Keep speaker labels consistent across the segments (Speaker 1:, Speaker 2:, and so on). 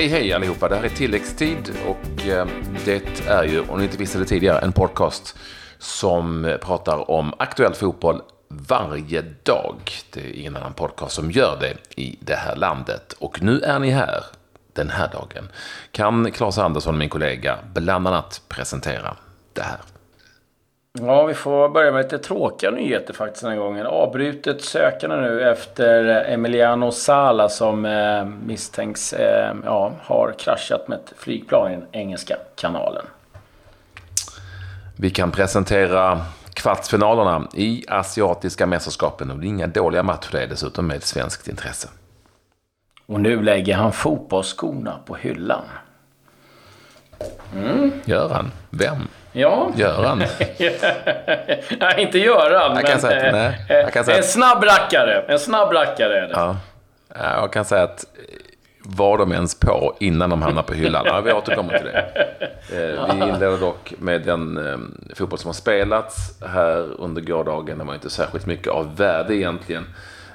Speaker 1: Hej hej allihopa, det här är tilläggstid och eh, det är ju, om ni inte visste det tidigare, en podcast som pratar om aktuell fotboll varje dag. Det är ingen annan podcast som gör det i det här landet. Och nu är ni här den här dagen. Kan Claes Andersson, min kollega, bland annat presentera det här.
Speaker 2: Ja, vi får börja med lite tråkiga nyheter faktiskt den här gången. Avbrutet sökande nu efter Emiliano Sala som eh, misstänks eh, ja, har kraschat med ett flygplan i den engelska kanalen.
Speaker 1: Vi kan presentera kvartsfinalerna i asiatiska mästerskapen och det är inga dåliga matcher det är dessutom med svenskt intresse.
Speaker 2: Och nu lägger han fotbollsskorna på hyllan.
Speaker 1: Mm. Gör han? Vem?
Speaker 2: Ja.
Speaker 1: Göran?
Speaker 2: nej, inte Göran.
Speaker 1: Jag kan säga, nej, jag kan säga
Speaker 2: en snabb rackare. En snabb rackare är det.
Speaker 1: Ja. Jag kan säga att var de ens på innan de hamnar på hyllan? Ja, vi återkommer till det. Eh, vi inleder dock med den eh, fotboll som har spelats här under gårdagen. Det var inte särskilt mycket av värde egentligen.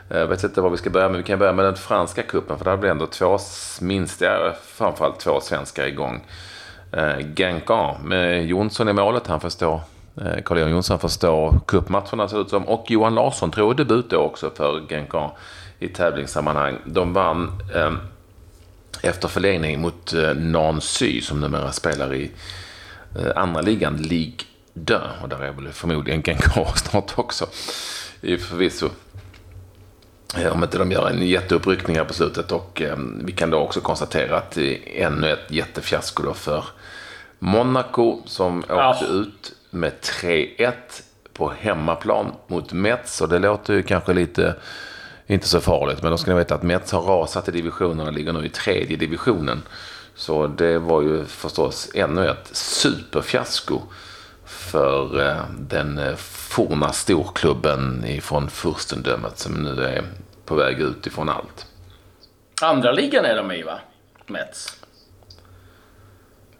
Speaker 1: Eh, jag vet inte var vi ska börja med. Vi kan börja med den franska kuppen för där blir ändå två, minst framförallt två svenskar igång Eh, Genka med Jonsson i målet. Han förstår eh, Carl-Johan Jonsson förstår cupmatcherna ser ut som. Och Johan Larsson tror jag debut då också för Genkan i tävlingssammanhang. De vann eh, efter förlängning mot eh, Nancy som numera spelar i eh, andra ligan, Ligue 2. Och där är väl förmodligen Genkan snart också. I förvisso. Eh, om inte de gör en jätteuppryckning här på slutet. Och eh, vi kan då också konstatera att det är ännu ett jättefiasko då för Monaco som åkte ja. ut med 3-1 på hemmaplan mot Mets. Och det låter ju kanske lite, inte så farligt. Men då ska ni veta att Mets har rasat i divisionerna och ligger nu i tredje divisionen. Så det var ju förstås ännu ett superfiasko för eh, den eh, forna storklubben ifrån furstendömet som nu är på väg ut ifrån allt.
Speaker 2: Andra ligan är de i va? Mets?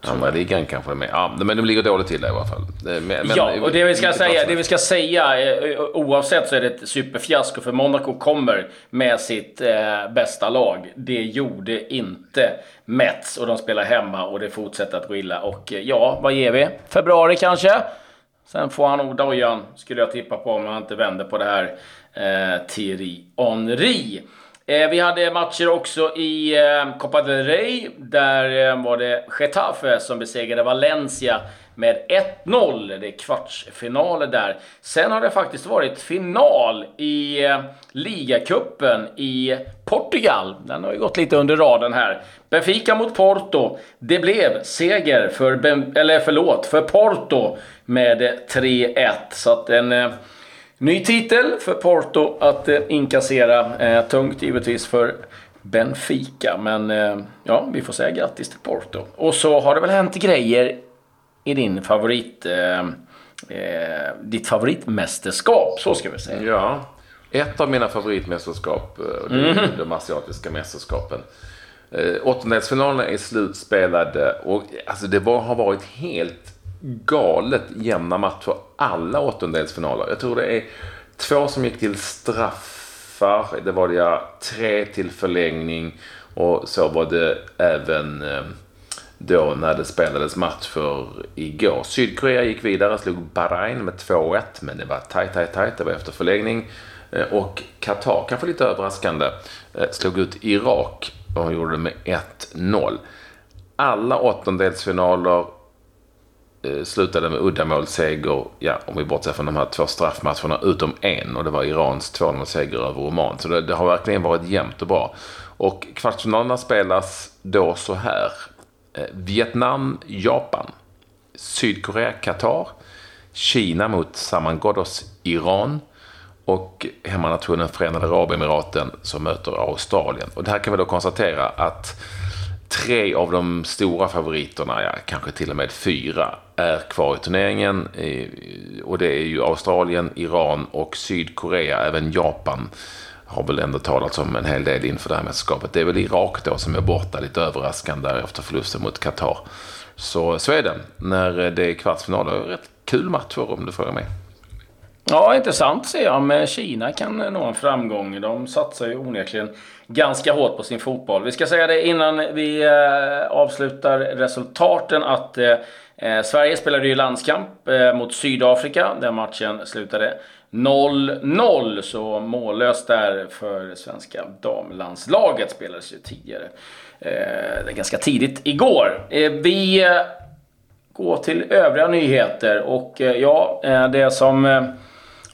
Speaker 1: Andra ligan kanske är med. Ja, men de ligger dåligt till där i alla fall.
Speaker 2: Men, ja, och det vi, ska säga, det vi ska säga eh, oavsett så är det ett superfiasko för Monaco kommer med sitt eh, bästa lag. Det gjorde inte Mets och de spelar hemma och det fortsätter att gå illa. Och eh, ja, vad ger vi? Februari kanske? Sen får han nog dojan, skulle jag tippa på, om han inte vänder på det här eh, Thierry Henry. Eh, vi hade matcher också i eh, Copa del Rey. Där eh, var det Getafe som besegrade Valencia med 1-0. Det är kvartsfinaler där. Sen har det faktiskt varit final i eh, ligacupen i Portugal. Den har ju gått lite under raden här. Benfica mot Porto. Det blev seger för, ben, eller förlåt, för Porto med eh, 3-1. Så att en eh, Ny titel för Porto att eh, inkassera. Eh, tungt givetvis för Benfica. Men eh, ja, vi får säga grattis till Porto. Och så har det väl hänt grejer i din favorit... Eh, eh, ditt favoritmästerskap, så ska vi säga.
Speaker 1: Ja. Ett av mina favoritmästerskap, eh, det är mm. de asiatiska mästerskapen. Eh, åttondelsfinalerna är slutspelade och alltså, det var, har varit helt galet jämna matcher alla åttondelsfinaler. Jag tror det är två som gick till straffar. Det var det ja, tre till förlängning. Och så var det även eh, då när det spelades matcher igår. Sydkorea gick vidare, slog Bahrain med 2-1. Men det var tajt, tajt, tajt. Det var efter förlängning. Eh, och Qatar, kanske lite överraskande, eh, slog ut Irak och gjorde det med 1-0. Alla åttondelsfinaler eh, slutade med uddamålsseger, ja, om vi bortser från de här två straffmatcherna, utom en. Och det var Irans 2-0-seger över Oman. Så det, det, har verkligen varit jämnt och bra. Och kvartsfinalerna spelas då så här. Eh, Vietnam, Japan. Sydkorea, Qatar. Kina mot Samangodos, Iran. Och hemmanationen Förenade Arabemiraten som möter Australien. Och det här kan vi då konstatera att tre av de stora favoriterna, ja, kanske till och med fyra, är kvar i turneringen. Eh, och det är ju Australien, Iran och Sydkorea. Även Japan har väl ändå talats om en hel del inför det här mästerskapet. Det är väl Irak då som är borta lite överraskande efter förlusten mot Qatar. Så, så är det när det är kvartsfinal. Rätt kul match om du frågar mig.
Speaker 2: Ja, intressant ser jag om Kina kan nå en framgång. De satsar ju onekligen ganska hårt på sin fotboll. Vi ska säga det innan vi eh, avslutar resultaten att eh, eh, Sverige spelade ju landskamp mot Sydafrika. Den matchen slutade 0-0, så mållöst där för svenska damlandslaget. Spelades ju tidigare. Eh, ganska tidigt igår. Eh, vi går till övriga nyheter och eh, ja, eh, det som eh,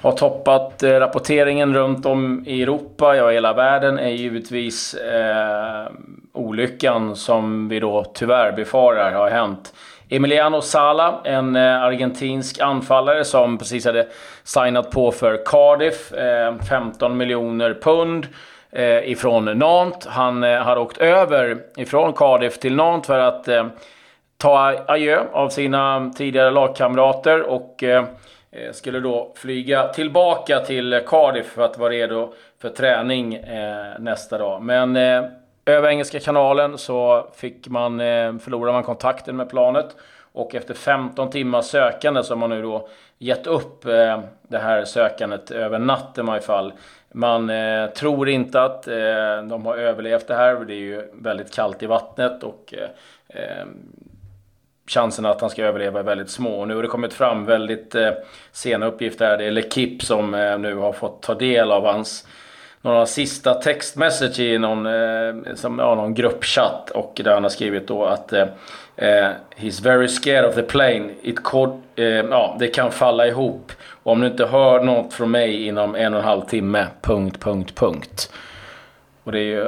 Speaker 2: har toppat eh, rapporteringen runt om i Europa, ja hela världen, är givetvis eh, olyckan som vi då tyvärr befarar har hänt. Emiliano Sala, en eh, argentinsk anfallare som precis hade signat på för Cardiff, eh, 15 miljoner pund eh, ifrån Nantes. Han hade åkt över ifrån Cardiff till Nantes för att ta adjö av sina tidigare lagkamrater och skulle då flyga tillbaka till Cardiff för att vara redo för träning nästa dag. Men över Engelska kanalen så fick man, eh, förlorade man kontakten med planet. Och efter 15 timmars sökande så har man nu då gett upp eh, det här sökandet över natten i varje fall. Man eh, tror inte att de har överlevt det här. Det är ju väldigt kallt i vattnet och chanserna att han ska överleva är väldigt små. Nu har det kommit fram väldigt eh, sena uppgifter. Det är Lekip som eh, nu har fått ta del av hans några sista textmessage i någon, eh, som, ja, någon gruppchatt och där han har skrivit då att eh, eh, He's very scared of the plane. It could, eh, ja, det kan falla ihop. Och om du inte hör något från mig inom en och en halv timme. Punkt, punkt, punkt. Och det är ju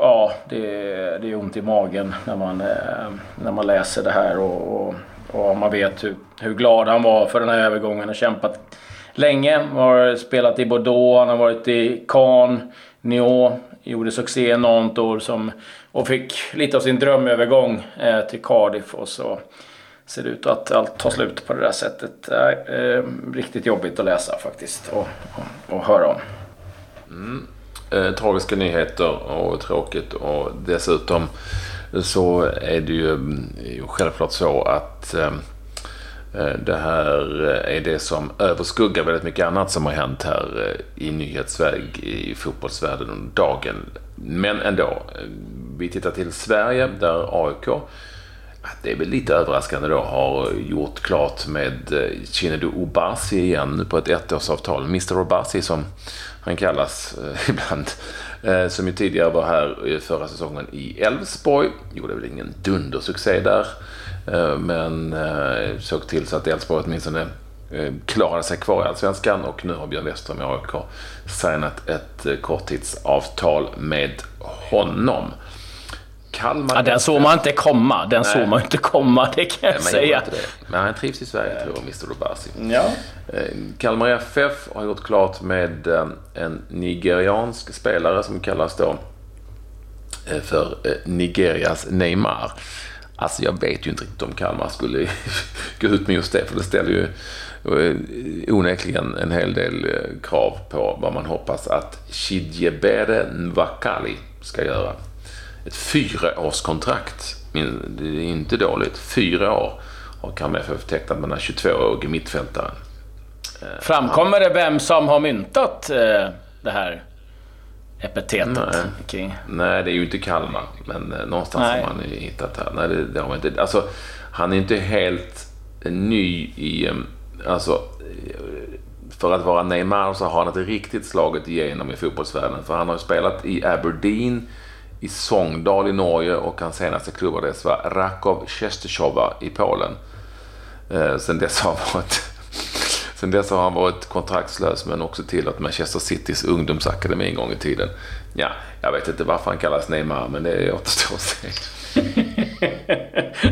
Speaker 2: ja, det är, det är ont i magen när man, eh, när man läser det här och, och, och man vet hur, hur glad han var för den här övergången. och kämpat länge. Har spelat i Bordeaux, han har varit i Cannes, Nyon, gjorde succé i Nantes som, och fick lite av sin drömövergång eh, till Cardiff och så ser det ut att allt tar slut på det där sättet. Eh, riktigt jobbigt att läsa faktiskt och, och, och höra om.
Speaker 1: Mm eh, tragiska nyheter och tråkigt. Och dessutom så är det ju mm, självklart så att eh, Eh, det här eh, är det som överskuggar väldigt mycket annat som har hänt här eh, i nyhetsväg i fotbollsvärlden under dagen. Men ändå, vi tittar till Sverige där AIK det är väl lite överraskande då, har gjort klart med Chinedu Obasi igen på ett ettårsavtal. Mr Obasi som han kallas ibland. Som ju tidigare var här förra säsongen i Elfsborg. Gjorde väl ingen dundersuccé där. Eh, men eh, såg till så att Elfsborg åtminstone eh, klarade sig kvar i Allsvenskan och nu har Björn Westerholm i AIK signat ett korttidsavtal med honom.
Speaker 2: Kalmar... Ja, den såg man inte komma. Den såg man inte komma, det kan jag Nej, säga.
Speaker 1: Men han trivs i Sverige, tror jag, Mr. Robasi.
Speaker 2: Ja.
Speaker 1: Kalmar FF har gjort klart med en nigeriansk spelare som kallas då för Nigerias Neymar. Alltså jag vet ju inte riktigt om Kalmar skulle gå ut med just det, för det ställer ju eh, onekligen en hel del eh, krav på vad man hoppas att Chidjebere Nwakali ska göra ett fyraårskontrakt. Det är inte dåligt. Fyra år har Kalmar FF tecknat med den 22-årige mittfältaren.
Speaker 2: Eh, Framkommer det vem som har myntat det här epitetet?
Speaker 1: Nej, kring... Nej det är ju inte Kalmar. Men eh, någonstans Nej. har man hittat här. Nej, det, det har man inte. Alltså, han är inte helt ny i... Alltså, för att vara Neymar så har han inte riktigt slagit igenom i fotbollsvärlden. För han har ju spelat i Aberdeen, i Sogndal i Norge och hans senaste klubbadress var Rakow Częstochowa i Polen. Eh, sen dess har han varit Sen dess har han varit kontraktslös men också tillhört Manchester Citys ungdomsakademi en gång i tiden. Ja, jag vet inte varför han kallas Neymar men det återstår att se.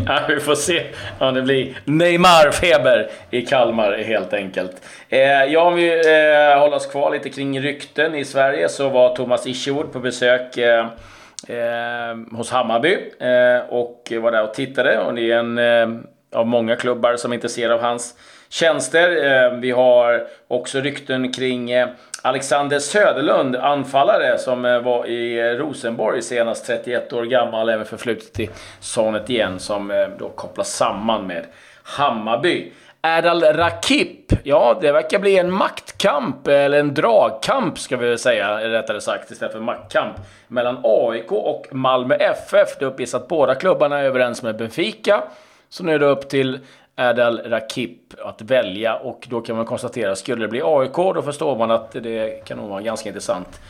Speaker 2: ja, vi får se om det blir Neymar-feber i Kalmar helt enkelt. Eh, ja, om vi eh, håller oss kvar lite kring rykten i Sverige så var Thomas Isherwood på besök eh, eh, hos Hammarby eh, och var där och tittade. Och det är en eh, av många klubbar som är intresserade av hans tjänster. Eh, vi har också rykten kring eh, Alexander Söderlund, anfallare som eh, var i Rosenborg senast, 31 år gammal, även förflutet i Sonet igen, som då kopplas samman med Hammarby. Erdal Rakip, ja, det verkar bli en maktkamp, eller en dragkamp ska vi väl säga, rättare sagt, istället för maktkamp, mellan AIK och Malmö FF. Det uppges att båda klubbarna är överens med Benfica. Så nu är det upp till Erdal Rakip att välja och då kan man konstatera, skulle det bli AIK, då förstår man att det kan nog vara ganska intressant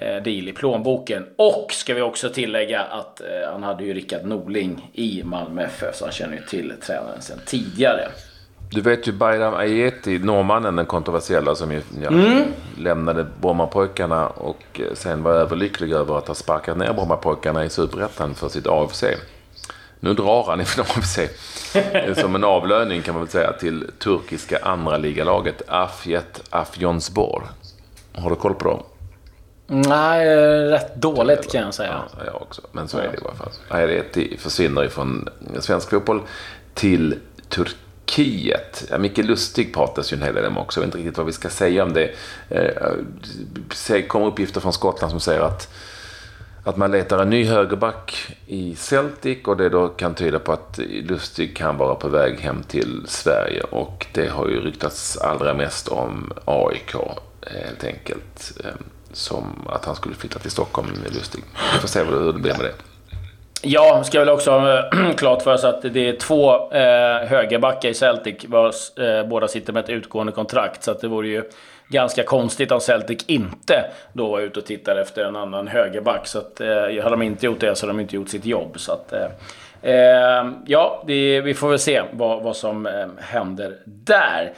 Speaker 2: Eh, deal i plånboken. Och ska vi också tillägga att eh, han hade ju Rickard Norling i Malmö FF, så han känner ju till tränaren sedan tidigare.
Speaker 1: Du vet ju Bayram Ayeti, norrmannen, den kontroversiella som ju mm. lämnade Brommapojkarna och eh, sen var överlycklig över att ha sparkat ner Brommapojkarna i Superettan för sitt AFC. Nu drar han ifrån AFC som en avlöning kan man väl säga till turkiska andra ligalaget Afjet Afjonsbor. Har du koll på dem?
Speaker 2: Nej, rätt dåligt kan jag säga.
Speaker 1: Ja, jag också. Men så är det i alla fall. Ajeti försvinner ifrån svensk fotboll till Turkiet. Ja, Micke Lustig pratas ju en hel del om också. Jag vet inte riktigt vad vi ska säga om det. Det eh, kommer uppgifter från Skottland som säger att att man letar en ny högerback i Celtic och det då kan tyda på att Lustig kan vara på väg hem till Sverige och det har ju ryktats allra mest om AIK eh, helt enkelt. Ehm, som att han skulle flytta till Stockholm med Lustig. Vi får se hur det blir med det.
Speaker 2: Ja, ska väl också ha klart för oss att det är två eh, högerbackar i Celtic vars eh, båda sitter med ett utgående kontrakt. Så att det vore ju ganska konstigt om Celtic inte då var ute och tittade efter en annan högerback. Så att, eh, hade de inte gjort det så hade de inte gjort sitt jobb. Så att, eh, eh, ja, det, vi får väl se vad, vad som eh, händer där.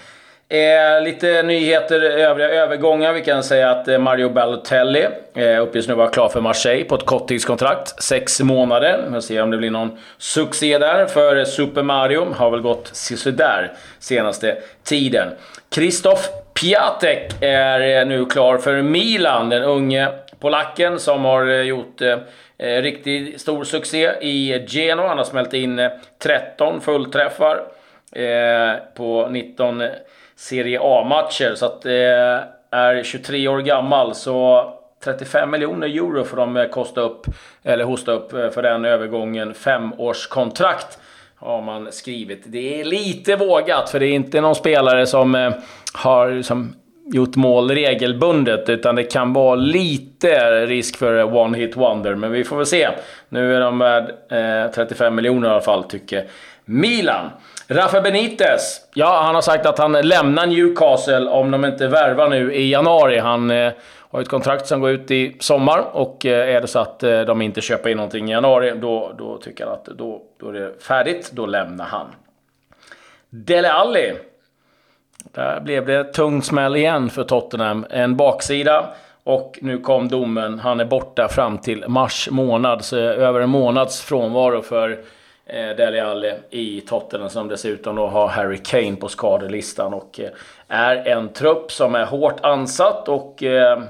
Speaker 2: Eh, lite nyheter, övriga övergångar. Vi kan säga att eh, Mario Balotelli eh, uppges nu vara klar för Marseille på ett korttidskontrakt. Sex månader. Vi får se om det blir någon succé där. För Super Mario har väl gått sisådär senaste tiden. Kristoff Piatek är eh, nu klar för Milan. Den unge polacken som har eh, gjort eh, eh riktigt stor succé i Genoa. Han har smält in 13 fullträffar eh, på 19 Serie A-matcher. Så att eh, är 23 år gammal. Så 35 miljoner euro får de kosta upp, eller hosta upp för den övergången. Femårskontrakt har man skrivit. Det är lite vågat, för det är inte någon spelare som eh, har som gjort mål regelbundet, utan det kan vara lite risk för one hit wonder. Men vi får väl se. Nu är de värd eh, 35 miljoner i alla fall, tycker Milan. Rafa Benitez, ja han har sagt att han lämnar Newcastle om de inte värvar nu i januari. Han eh, har ett kontrakt som går ut i sommar och eh, är det så att eh, de inte köper in någonting i januari då, då tycker han att då, då är det färdigt. Då lämnar han. Dele Alli. Där blev det tung smäll igen för Tottenham. En baksida. Och nu kom domen. Han är borta fram till mars månad. Så över en månads frånvaro för eh, Dele Alli i Tottenham som dessutom då har Harry Kane på skadelistan och eh, är en trupp som är hårt ansatt och eh, eh,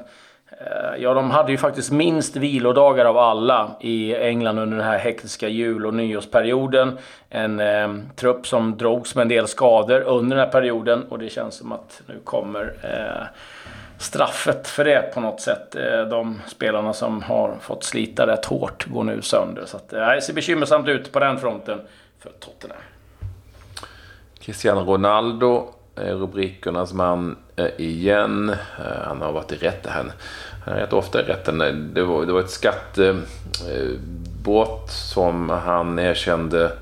Speaker 2: Eh, ja, de hade ju faktiskt minst vilodagar av alla i England under den här hektiska jul och nyårsperioden. En eh, trupp som drogs med en del skador under den här perioden och det känns som att nu kommer eh, straffet för det på något sätt. Eh, de spelarna som har fått slita rätt hårt går nu sönder. Så att, eh, det ser bekymmersamt ut på den fronten för Tottenham.
Speaker 1: Cristiano Ronaldo Eh, rubrikernas man eh, igen. Eh, han har varit i rätten. Han är rätt ofta i rätten. Det var, det var ett skattebrott som han erkände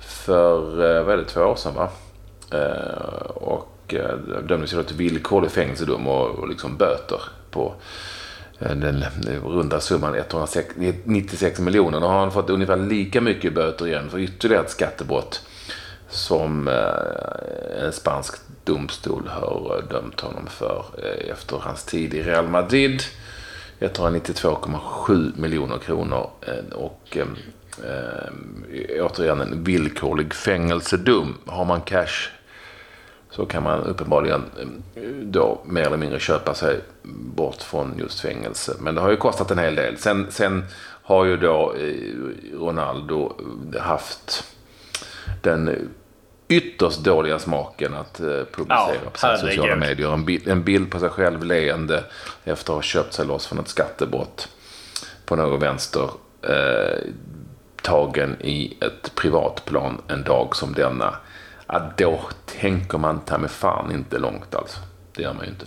Speaker 1: för, vad är det, två år sedan va? Och dömdes till villkorlig fängelsedom och, och liksom böter på den runda summan 196 miljoner. Nu har han fått ungefär lika mycket böter igen för ytterligare ett skattebrott som eh, en spansk domstol har eh, dömt honom för eh, efter hans tid i Real Madrid. Jag tar 92,7 miljoner kronor och eh, återigen en villkorlig fängelsedom. Har man cash så kan man uppenbarligen då mer eller mindre köpa sig bort från just fängelse. Men det har ju kostat en hel del. Sen, sen har ju då Ronaldo haft den ytterst dåliga smaken att eh, publicera ja, på sina sociala medier. En bild, en bild på sig själv leende efter att ha köpt sig loss från ett skattebrott på någon vänster. Eh, tagen i ett privatplan en dag som denna. ja, då tänker man ta med fan inte långt alltså. Det gör man ju inte.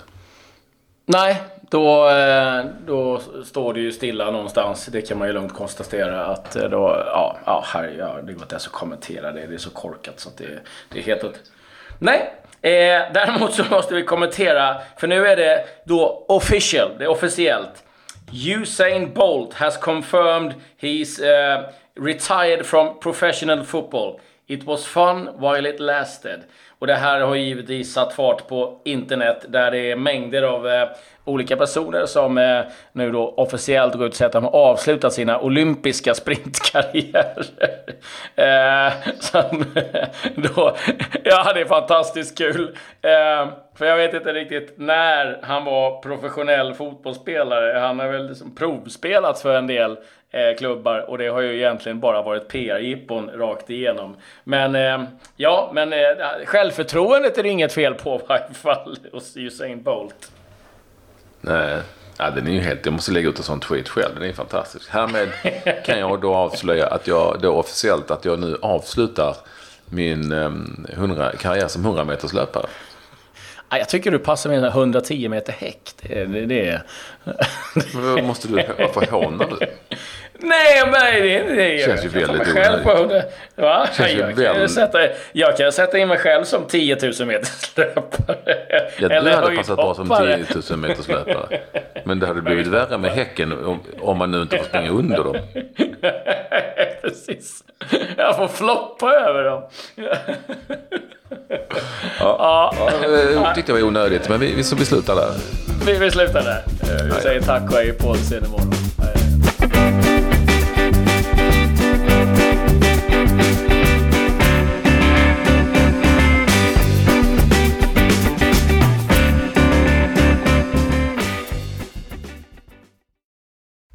Speaker 2: Nej, då, eh, då står det ju stilla någonstans. Det kan man ju lugnt konstatera att eh, då, ja, ja, här, ja det går inte ens att kommentera det. Det är så korkat så att det, det är helt. Nej, eh, däremot så måste vi kommentera, för nu är det då official, det är officiellt. Usain Bolt has confirmed he's uh, retired from professional football. It was fun while it lasted. Och det här har givetvis satt fart på internet där det är mängder av eh, olika personer som eh, nu då officiellt går ut och säger att de har avslutat sina olympiska sprintkarriärer. eh, som eh, då, ja, det är fantastiskt kul. Eh, för jag vet inte riktigt när han var professionell fotbollsspelare. Han har väl liksom provspelat för en del eh, klubbar och det har ju egentligen bara varit PR-jippon rakt igenom. Men eh, ja, men eh, självförtroendet är det inget fel på i varje fall hos Usain Bolt.
Speaker 1: Nej, ja, den är ju helt... Jag måste lägga ut en sån tweet själv. Den är fantastisk. Härmed kan jag då avslöja att jag då officiellt att jag nu avslutar min eh, um, 100, karriär som 100 meters löpare.
Speaker 2: Jag tycker du passar med 110 meter häck. Det, det, det.
Speaker 1: Men måste du, varför hånar du?
Speaker 2: Nej, men det, det
Speaker 1: känns ju väldigt
Speaker 2: onödigt. På det. Va? Känns jag, kan väl... sätta, jag kan sätta in mig själv som 10 000 meters löpare.
Speaker 1: Ja, du Eller hade passat bra som 10 000 meters löpare. Men det hade blivit värre med Häcken om, om man nu inte får springa under dem.
Speaker 2: Precis. Jag får floppa över dem.
Speaker 1: ja, ja. Jag tyckte det var onödigt, men vi, vi, vi slutar där.
Speaker 2: Vi, vi slutar där. Vi säger tack och hej på oss imorgon.